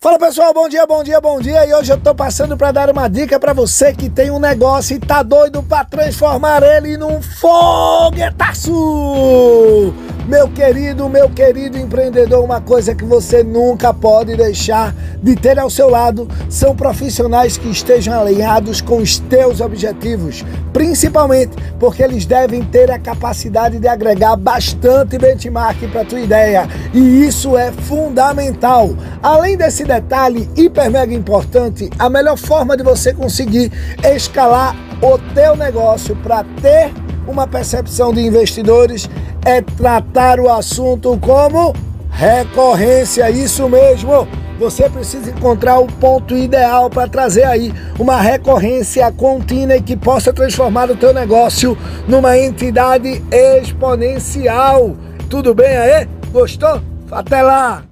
Fala pessoal, bom dia, bom dia, bom dia. E hoje eu tô passando para dar uma dica para você que tem um negócio e tá doido para transformar ele num foguetaço. Meu querido, meu querido empreendedor, uma coisa que você nunca pode deixar de ter ao seu lado são profissionais que estejam alinhados com os teus objetivos, principalmente porque eles devem ter a capacidade de agregar bastante benchmark para tua ideia, e isso é fundamental. Além desse detalhe hiper mega importante, a melhor forma de você conseguir escalar o teu negócio para ter uma percepção de investidores é tratar o assunto como recorrência, isso mesmo. Você precisa encontrar o ponto ideal para trazer aí uma recorrência contínua e que possa transformar o teu negócio numa entidade exponencial. Tudo bem aí? Gostou? Até lá!